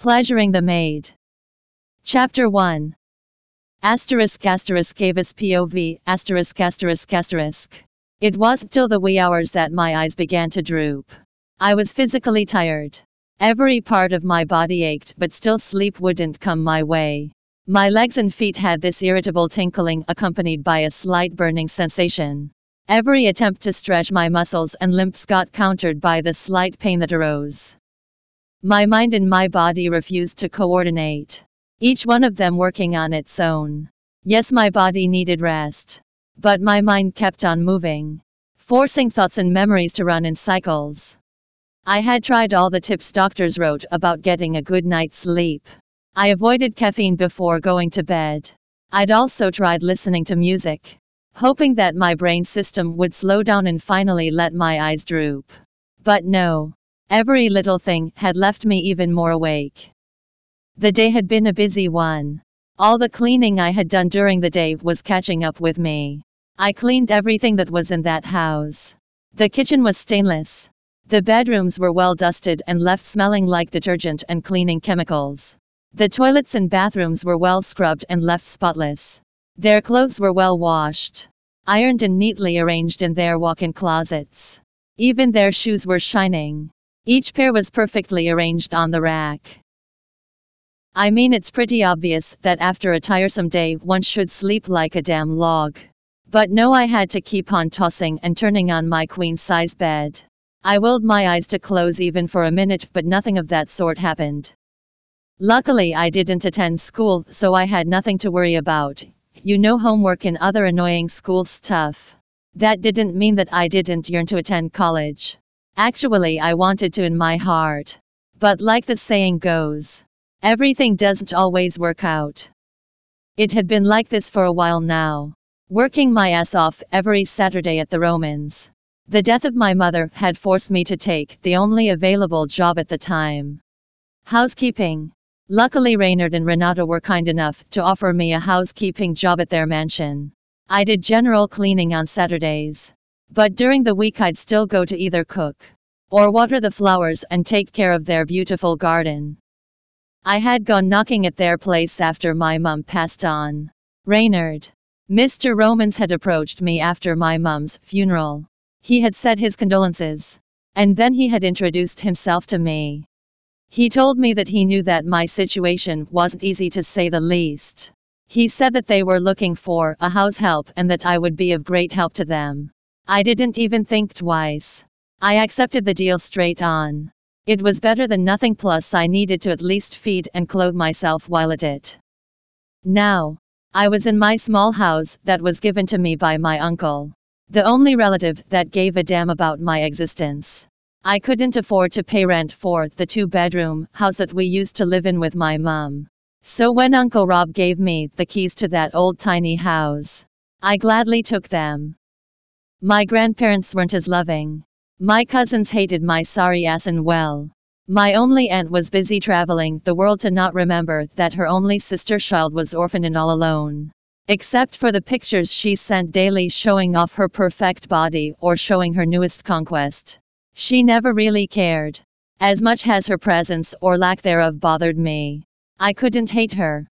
Pleasuring the Maid. Chapter 1. Asterisk asterisk Avis POV asterisk asterisk asterisk. It was till the wee hours that my eyes began to droop. I was physically tired. Every part of my body ached, but still sleep wouldn't come my way. My legs and feet had this irritable tinkling accompanied by a slight burning sensation. Every attempt to stretch my muscles and limbs got countered by the slight pain that arose. My mind and my body refused to coordinate. Each one of them working on its own. Yes, my body needed rest. But my mind kept on moving, forcing thoughts and memories to run in cycles. I had tried all the tips doctors wrote about getting a good night's sleep. I avoided caffeine before going to bed. I'd also tried listening to music, hoping that my brain system would slow down and finally let my eyes droop. But no, Every little thing had left me even more awake. The day had been a busy one. All the cleaning I had done during the day was catching up with me. I cleaned everything that was in that house. The kitchen was stainless. The bedrooms were well dusted and left smelling like detergent and cleaning chemicals. The toilets and bathrooms were well scrubbed and left spotless. Their clothes were well washed, ironed and neatly arranged in their walk in closets. Even their shoes were shining. Each pair was perfectly arranged on the rack. I mean, it's pretty obvious that after a tiresome day, one should sleep like a damn log. But no, I had to keep on tossing and turning on my queen size bed. I willed my eyes to close even for a minute, but nothing of that sort happened. Luckily, I didn't attend school, so I had nothing to worry about. You know, homework and other annoying school stuff. That didn't mean that I didn't yearn to attend college. Actually, I wanted to in my heart. But like the saying goes, everything doesn't always work out. It had been like this for a while now. Working my ass off every Saturday at the Romans. The death of my mother had forced me to take the only available job at the time. Housekeeping. Luckily, Reynard and Renata were kind enough to offer me a housekeeping job at their mansion. I did general cleaning on Saturdays. But during the week I'd still go to either cook or water the flowers and take care of their beautiful garden. I had gone knocking at their place after my mum passed on. Reynard. Mr. Romans had approached me after my mum's funeral. He had said his condolences. And then he had introduced himself to me. He told me that he knew that my situation wasn't easy to say the least. He said that they were looking for a house help and that I would be of great help to them. I didn't even think twice. I accepted the deal straight on. It was better than nothing, plus, I needed to at least feed and clothe myself while at it. Now, I was in my small house that was given to me by my uncle, the only relative that gave a damn about my existence. I couldn't afford to pay rent for the two bedroom house that we used to live in with my mum. So when Uncle Rob gave me the keys to that old tiny house, I gladly took them. My grandparents weren't as loving. My cousins hated my sorry ass and well. My only aunt was busy traveling the world to not remember that her only sister child was orphaned and all alone. Except for the pictures she sent daily showing off her perfect body or showing her newest conquest. She never really cared. As much as her presence or lack thereof bothered me. I couldn't hate her.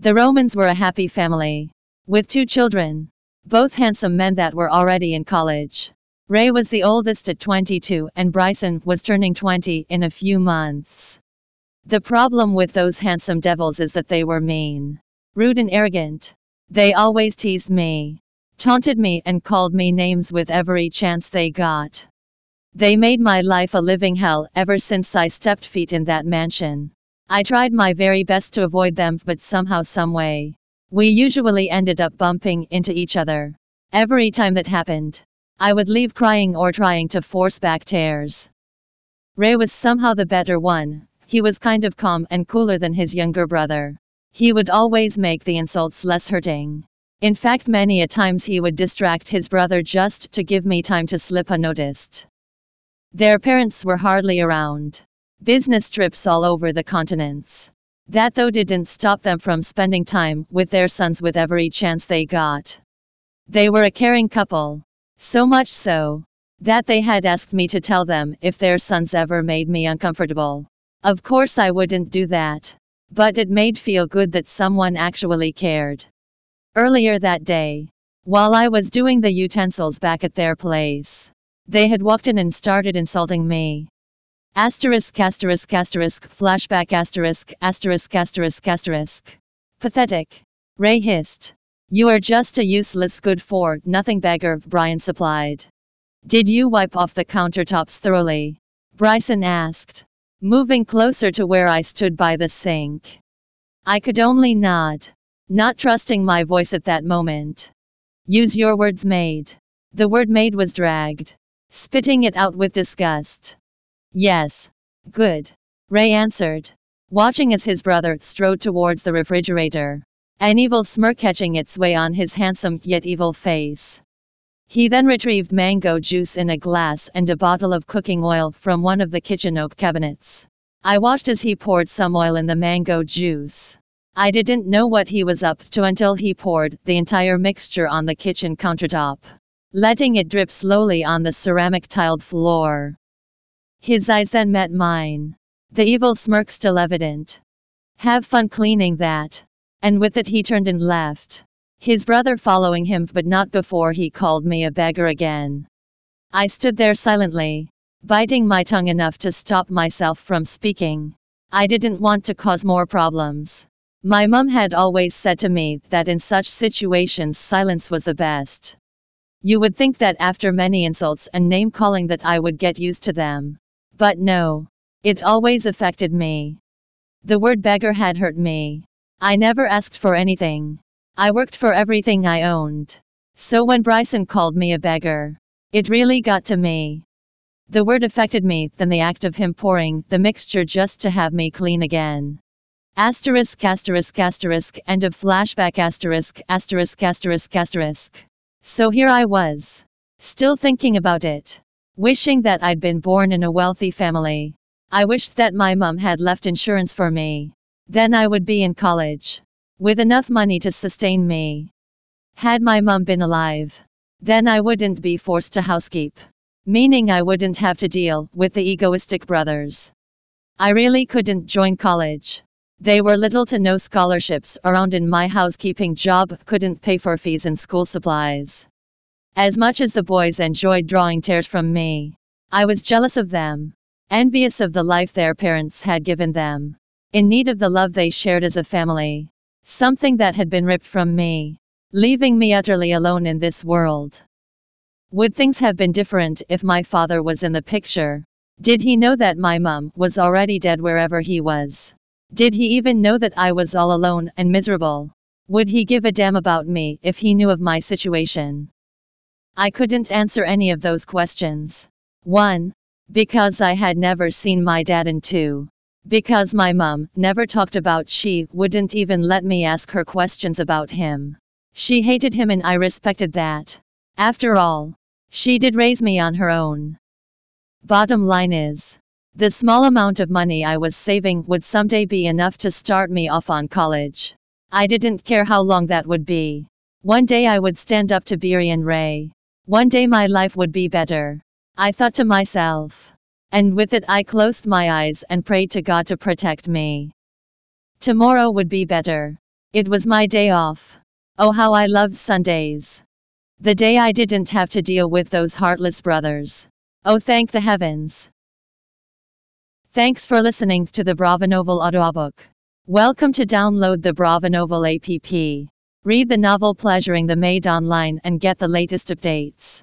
The Romans were a happy family. With two children both handsome men that were already in college. Ray was the oldest at 22 and Bryson was turning 20 in a few months. The problem with those handsome devils is that they were mean, rude and arrogant. They always teased me, taunted me and called me names with every chance they got. They made my life a living hell ever since I stepped feet in that mansion. I tried my very best to avoid them but somehow someway we usually ended up bumping into each other. Every time that happened, I would leave crying or trying to force back tears. Ray was somehow the better one. He was kind of calm and cooler than his younger brother. He would always make the insults less hurting. In fact, many a times he would distract his brother just to give me time to slip unnoticed. Their parents were hardly around. Business trips all over the continents. That though didn't stop them from spending time with their sons with every chance they got. They were a caring couple. So much so that they had asked me to tell them if their sons ever made me uncomfortable. Of course I wouldn't do that. But it made feel good that someone actually cared. Earlier that day, while I was doing the utensils back at their place, they had walked in and started insulting me. Asterisk asterisk asterisk flashback asterisk asterisk asterisk asterisk. Pathetic. Ray hissed. You are just a useless good for nothing beggar, Brian supplied. Did you wipe off the countertops thoroughly? Bryson asked, moving closer to where I stood by the sink. I could only nod, not trusting my voice at that moment. Use your words made. The word made was dragged, spitting it out with disgust. Yes. Good. Ray answered, watching as his brother strode towards the refrigerator, an evil smirk catching its way on his handsome yet evil face. He then retrieved mango juice in a glass and a bottle of cooking oil from one of the kitchen oak cabinets. I watched as he poured some oil in the mango juice. I didn't know what he was up to until he poured the entire mixture on the kitchen countertop, letting it drip slowly on the ceramic tiled floor. His eyes then met mine, the evil smirk still evident. Have fun cleaning that. And with it he turned and left his brother following him but not before he called me a beggar again. I stood there silently, biting my tongue enough to stop myself from speaking. I didn't want to cause more problems. My mum had always said to me that in such situations silence was the best. You would think that after many insults and name calling that I would get used to them. But no. It always affected me. The word beggar had hurt me. I never asked for anything. I worked for everything I owned. So when Bryson called me a beggar, it really got to me. The word affected me than the act of him pouring the mixture just to have me clean again. Asterisk asterisk asterisk end of flashback asterisk asterisk asterisk asterisk. So here I was. Still thinking about it. Wishing that I'd been born in a wealthy family. I wished that my mum had left insurance for me. Then I would be in college. With enough money to sustain me. Had my mum been alive, then I wouldn't be forced to housekeep. Meaning I wouldn't have to deal with the egoistic brothers. I really couldn't join college. There were little to no scholarships around and my housekeeping job couldn't pay for fees and school supplies. As much as the boys enjoyed drawing tears from me, I was jealous of them, envious of the life their parents had given them, in need of the love they shared as a family. Something that had been ripped from me, leaving me utterly alone in this world. Would things have been different if my father was in the picture? Did he know that my mum was already dead wherever he was? Did he even know that I was all alone and miserable? Would he give a damn about me if he knew of my situation? I couldn't answer any of those questions. 1. Because I had never seen my dad, and 2. Because my mum never talked about she wouldn't even let me ask her questions about him. She hated him and I respected that. After all, she did raise me on her own. Bottom line is, the small amount of money I was saving would someday be enough to start me off on college. I didn't care how long that would be. One day I would stand up to Beery and Ray. One day my life would be better. I thought to myself. And with it I closed my eyes and prayed to God to protect me. Tomorrow would be better. It was my day off. Oh, how I loved Sundays. The day I didn't have to deal with those heartless brothers. Oh, thank the heavens. Thanks for listening to the Brava Novel audiobook. Welcome to download the Brava Novel app. Read the novel Pleasuring the Maid online and get the latest updates.